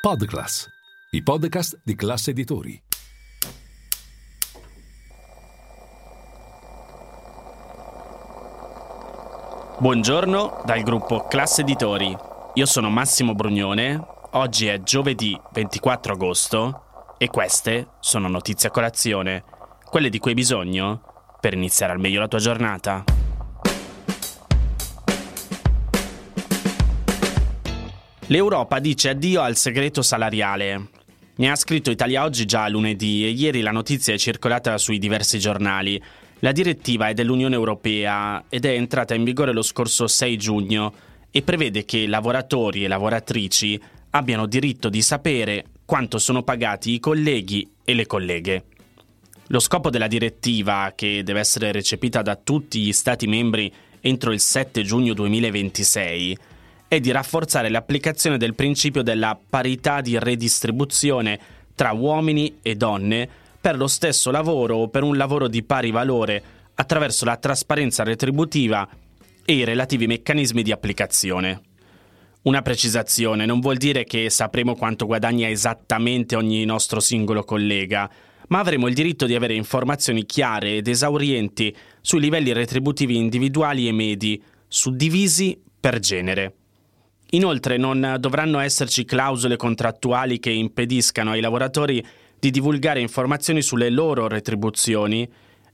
Podclass, i podcast di classe editori. Buongiorno dal gruppo Classe Editori. Io sono Massimo Brugnone. Oggi è giovedì 24 agosto e queste sono notizie a colazione, quelle di cui hai bisogno per iniziare al meglio la tua giornata. L'Europa dice addio al segreto salariale. Ne ha scritto Italia Oggi già lunedì e ieri la notizia è circolata sui diversi giornali. La direttiva è dell'Unione Europea ed è entrata in vigore lo scorso 6 giugno e prevede che lavoratori e lavoratrici abbiano diritto di sapere quanto sono pagati i colleghi e le colleghe. Lo scopo della direttiva, che deve essere recepita da tutti gli Stati membri entro il 7 giugno 2026, è di rafforzare l'applicazione del principio della parità di redistribuzione tra uomini e donne per lo stesso lavoro o per un lavoro di pari valore attraverso la trasparenza retributiva e i relativi meccanismi di applicazione. Una precisazione non vuol dire che sapremo quanto guadagna esattamente ogni nostro singolo collega, ma avremo il diritto di avere informazioni chiare ed esaurienti sui livelli retributivi individuali e medi, suddivisi per genere. Inoltre non dovranno esserci clausole contrattuali che impediscano ai lavoratori di divulgare informazioni sulle loro retribuzioni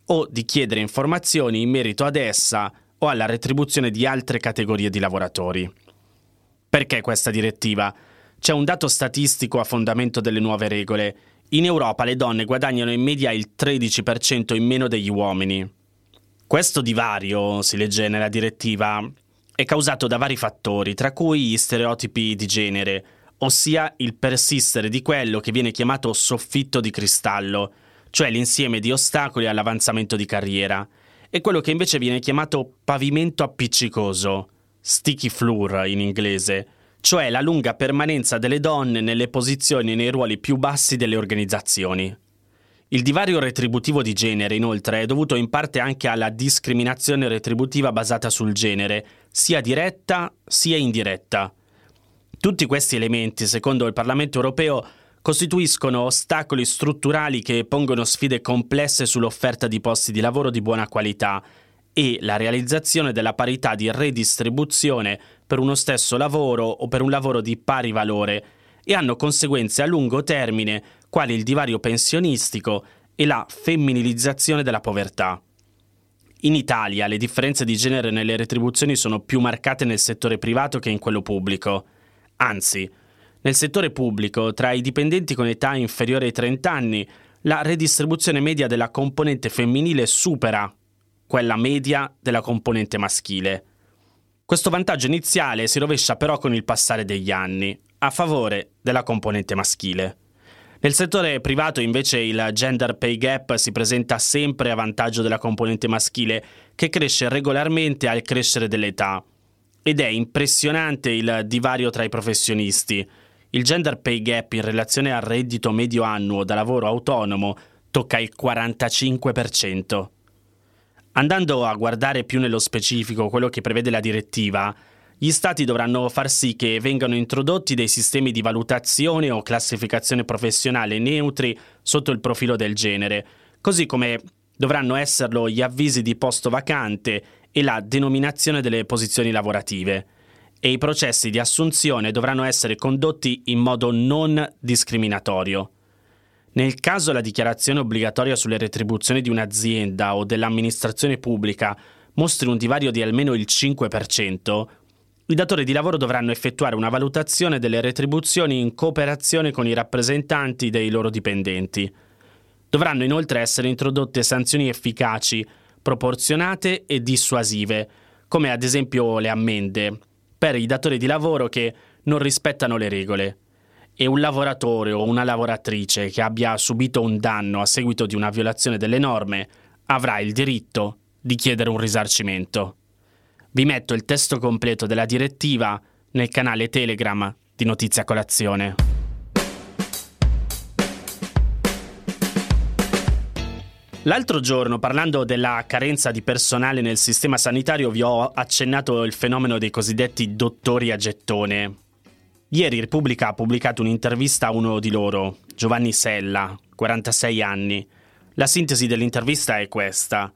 o di chiedere informazioni in merito ad essa o alla retribuzione di altre categorie di lavoratori. Perché questa direttiva? C'è un dato statistico a fondamento delle nuove regole in Europa le donne guadagnano in media il 13% in meno degli uomini. Questo divario, si legge nella direttiva, è causato da vari fattori, tra cui gli stereotipi di genere, ossia il persistere di quello che viene chiamato soffitto di cristallo, cioè l'insieme di ostacoli all'avanzamento di carriera, e quello che invece viene chiamato pavimento appiccicoso, sticky floor in inglese, cioè la lunga permanenza delle donne nelle posizioni e nei ruoli più bassi delle organizzazioni. Il divario retributivo di genere, inoltre, è dovuto in parte anche alla discriminazione retributiva basata sul genere, sia diretta sia indiretta. Tutti questi elementi, secondo il Parlamento europeo, costituiscono ostacoli strutturali che pongono sfide complesse sull'offerta di posti di lavoro di buona qualità e la realizzazione della parità di redistribuzione per uno stesso lavoro o per un lavoro di pari valore e hanno conseguenze a lungo termine quali il divario pensionistico e la femminilizzazione della povertà. In Italia le differenze di genere nelle retribuzioni sono più marcate nel settore privato che in quello pubblico. Anzi, nel settore pubblico, tra i dipendenti con età inferiore ai 30 anni, la redistribuzione media della componente femminile supera quella media della componente maschile. Questo vantaggio iniziale si rovescia però con il passare degli anni, a favore della componente maschile. Nel settore privato invece il gender pay gap si presenta sempre a vantaggio della componente maschile, che cresce regolarmente al crescere dell'età. Ed è impressionante il divario tra i professionisti. Il gender pay gap in relazione al reddito medio annuo da lavoro autonomo tocca il 45%. Andando a guardare più nello specifico quello che prevede la direttiva, gli Stati dovranno far sì che vengano introdotti dei sistemi di valutazione o classificazione professionale neutri sotto il profilo del genere, così come dovranno esserlo gli avvisi di posto vacante e la denominazione delle posizioni lavorative. E i processi di assunzione dovranno essere condotti in modo non discriminatorio. Nel caso la dichiarazione obbligatoria sulle retribuzioni di un'azienda o dell'amministrazione pubblica mostri un divario di almeno il 5%, i datori di lavoro dovranno effettuare una valutazione delle retribuzioni in cooperazione con i rappresentanti dei loro dipendenti. Dovranno inoltre essere introdotte sanzioni efficaci, proporzionate e dissuasive, come ad esempio le ammende, per i datori di lavoro che non rispettano le regole e un lavoratore o una lavoratrice che abbia subito un danno a seguito di una violazione delle norme avrà il diritto di chiedere un risarcimento. Vi metto il testo completo della direttiva nel canale Telegram di Notizia Colazione. L'altro giorno, parlando della carenza di personale nel sistema sanitario, vi ho accennato il fenomeno dei cosiddetti dottori a gettone, Ieri Repubblica ha pubblicato un'intervista a uno di loro, Giovanni Sella, 46 anni. La sintesi dell'intervista è questa.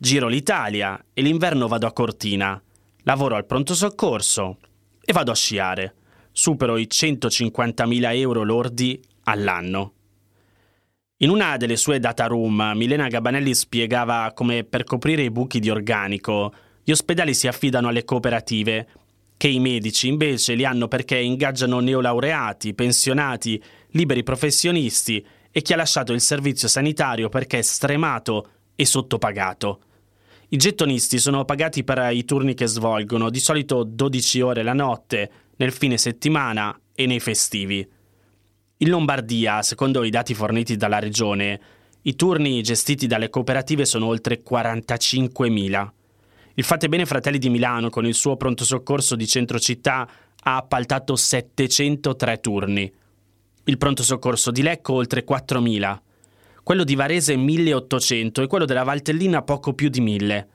Giro l'Italia e l'inverno vado a Cortina. Lavoro al pronto soccorso e vado a sciare. Supero i 150.000 euro lordi all'anno. In una delle sue data room, Milena Gabanelli spiegava come per coprire i buchi di organico gli ospedali si affidano alle cooperative, che i medici invece li hanno perché ingaggiano neolaureati, pensionati, liberi professionisti e chi ha lasciato il servizio sanitario perché è stremato e sottopagato. I gettonisti sono pagati per i turni che svolgono, di solito 12 ore la notte, nel fine settimana e nei festivi. In Lombardia, secondo i dati forniti dalla regione, i turni gestiti dalle cooperative sono oltre 45.000. Il Fate Bene Fratelli di Milano, con il suo pronto soccorso di centro città, ha appaltato 703 turni. Il pronto soccorso di Lecco oltre 4.000 quello di Varese 1800 e quello della Valtellina poco più di 1000.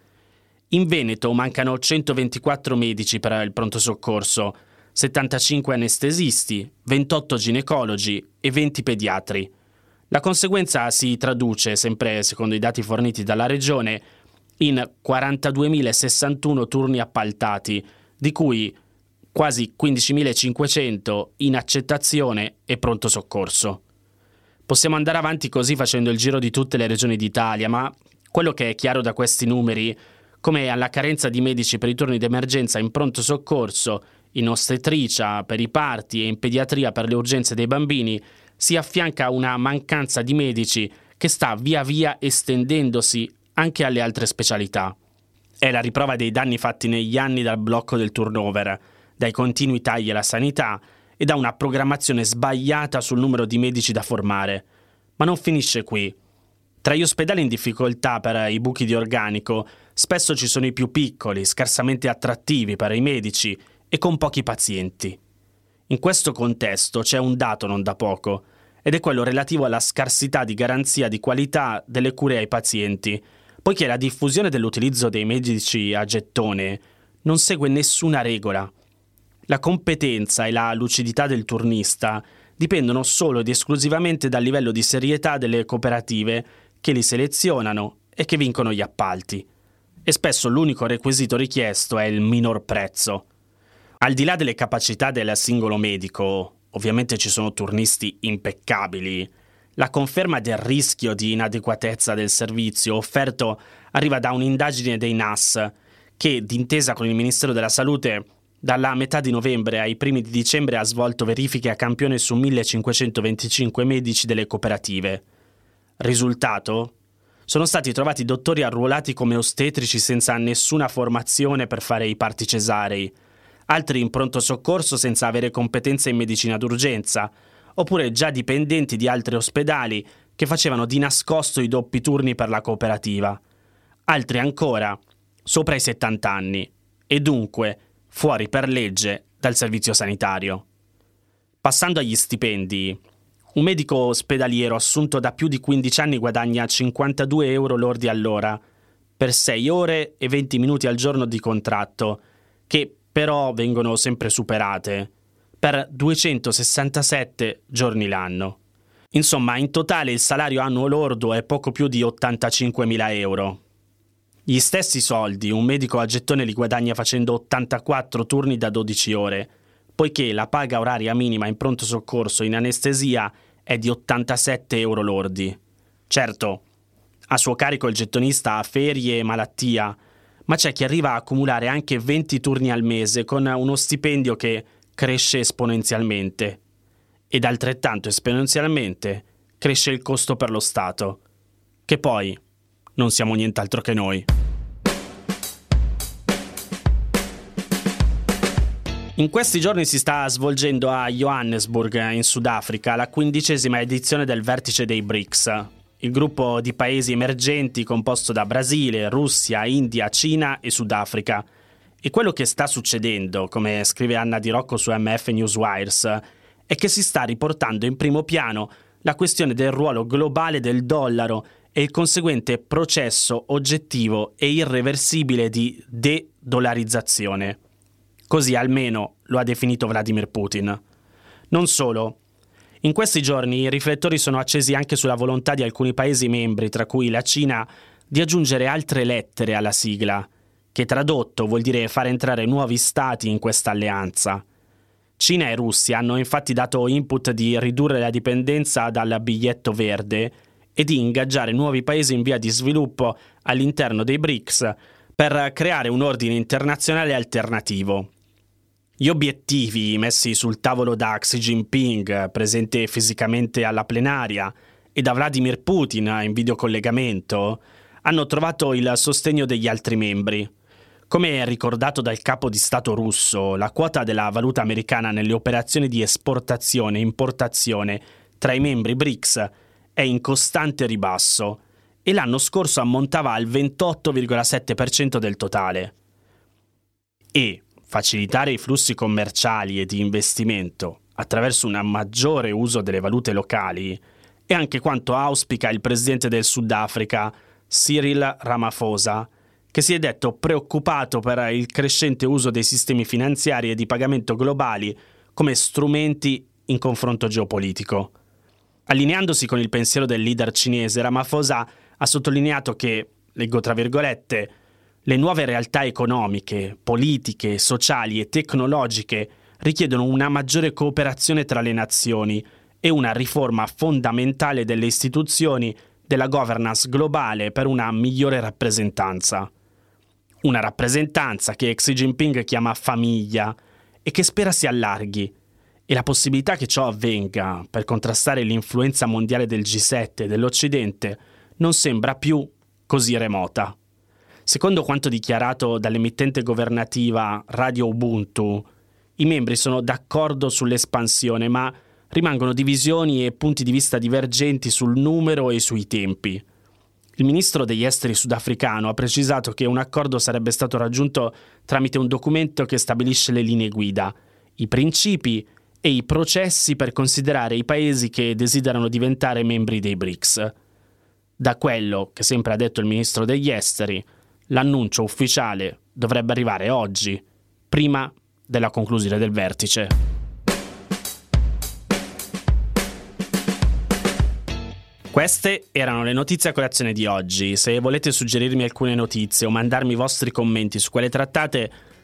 In Veneto mancano 124 medici per il pronto soccorso, 75 anestesisti, 28 ginecologi e 20 pediatri. La conseguenza si traduce, sempre secondo i dati forniti dalla Regione, in 42.061 turni appaltati, di cui quasi 15.500 in accettazione e pronto soccorso. Possiamo andare avanti così facendo il giro di tutte le regioni d'Italia, ma quello che è chiaro da questi numeri, come alla carenza di medici per i turni d'emergenza in pronto soccorso, in ostetricia per i parti e in pediatria per le urgenze dei bambini, si affianca una mancanza di medici che sta via via estendendosi anche alle altre specialità. È la riprova dei danni fatti negli anni dal blocco del turnover, dai continui tagli alla sanità e da una programmazione sbagliata sul numero di medici da formare. Ma non finisce qui. Tra gli ospedali in difficoltà per i buchi di organico, spesso ci sono i più piccoli, scarsamente attrattivi per i medici e con pochi pazienti. In questo contesto c'è un dato non da poco, ed è quello relativo alla scarsità di garanzia di qualità delle cure ai pazienti, poiché la diffusione dell'utilizzo dei medici a gettone non segue nessuna regola la competenza e la lucidità del turnista dipendono solo ed esclusivamente dal livello di serietà delle cooperative che li selezionano e che vincono gli appalti. E spesso l'unico requisito richiesto è il minor prezzo. Al di là delle capacità del singolo medico, ovviamente ci sono turnisti impeccabili, la conferma del rischio di inadeguatezza del servizio offerto arriva da un'indagine dei NAS che, d'intesa con il Ministero della Salute, dalla metà di novembre ai primi di dicembre ha svolto verifiche a campione su 1525 medici delle cooperative. Risultato? Sono stati trovati dottori arruolati come ostetrici senza nessuna formazione per fare i parti cesarei, altri in pronto soccorso senza avere competenze in medicina d'urgenza, oppure già dipendenti di altri ospedali che facevano di nascosto i doppi turni per la cooperativa. Altri ancora, sopra i 70 anni, e dunque fuori per legge dal servizio sanitario. Passando agli stipendi, un medico ospedaliero assunto da più di 15 anni guadagna 52 euro lordi all'ora per 6 ore e 20 minuti al giorno di contratto, che però vengono sempre superate, per 267 giorni l'anno. Insomma, in totale il salario annuo lordo è poco più di 85.000 euro. Gli stessi soldi un medico a gettone li guadagna facendo 84 turni da 12 ore, poiché la paga oraria minima in pronto soccorso in anestesia è di 87 euro lordi. Certo, a suo carico il gettonista ha ferie e malattia, ma c'è chi arriva a accumulare anche 20 turni al mese con uno stipendio che cresce esponenzialmente. Ed altrettanto esponenzialmente cresce il costo per lo Stato, che poi non siamo nient'altro che noi. In questi giorni si sta svolgendo a Johannesburg, in Sudafrica, la quindicesima edizione del Vertice dei BRICS, il gruppo di paesi emergenti composto da Brasile, Russia, India, Cina e Sudafrica. E quello che sta succedendo, come scrive Anna Di Rocco su MF Newswires, è che si sta riportando in primo piano la questione del ruolo globale del dollaro e il conseguente processo oggettivo e irreversibile di de-dollarizzazione. Così almeno lo ha definito Vladimir Putin. Non solo. In questi giorni i riflettori sono accesi anche sulla volontà di alcuni Paesi membri, tra cui la Cina, di aggiungere altre lettere alla sigla, che tradotto vuol dire far entrare nuovi stati in questa alleanza. Cina e Russia hanno infatti dato input di ridurre la dipendenza dal biglietto verde e di ingaggiare nuovi paesi in via di sviluppo all'interno dei BRICS per creare un ordine internazionale alternativo. Gli obiettivi messi sul tavolo da Xi Jinping, presente fisicamente alla plenaria, e da Vladimir Putin in videocollegamento, hanno trovato il sostegno degli altri membri. Come ricordato dal capo di Stato russo, la quota della valuta americana nelle operazioni di esportazione e importazione tra i membri BRICS è in costante ribasso e l'anno scorso ammontava al 28,7% del totale. E facilitare i flussi commerciali e di investimento attraverso un maggiore uso delle valute locali è anche quanto auspica il presidente del Sudafrica, Cyril Ramaphosa, che si è detto preoccupato per il crescente uso dei sistemi finanziari e di pagamento globali come strumenti in confronto geopolitico. Allineandosi con il pensiero del leader cinese, Ramaphosa ha sottolineato che, leggo tra virgolette, le nuove realtà economiche, politiche, sociali e tecnologiche richiedono una maggiore cooperazione tra le nazioni e una riforma fondamentale delle istituzioni della governance globale per una migliore rappresentanza. Una rappresentanza che Xi Jinping chiama famiglia e che spera si allarghi. E la possibilità che ciò avvenga per contrastare l'influenza mondiale del G7 e dell'Occidente non sembra più così remota. Secondo quanto dichiarato dall'emittente governativa Radio Ubuntu, i membri sono d'accordo sull'espansione, ma rimangono divisioni e punti di vista divergenti sul numero e sui tempi. Il ministro degli esteri sudafricano ha precisato che un accordo sarebbe stato raggiunto tramite un documento che stabilisce le linee guida, i principi e i processi per considerare i paesi che desiderano diventare membri dei BRICS. Da quello che sempre ha detto il ministro degli esteri, L'annuncio ufficiale dovrebbe arrivare oggi, prima della conclusione del vertice. Queste erano le notizie a colazione di oggi. Se volete suggerirmi alcune notizie o mandarmi i vostri commenti su quelle trattate,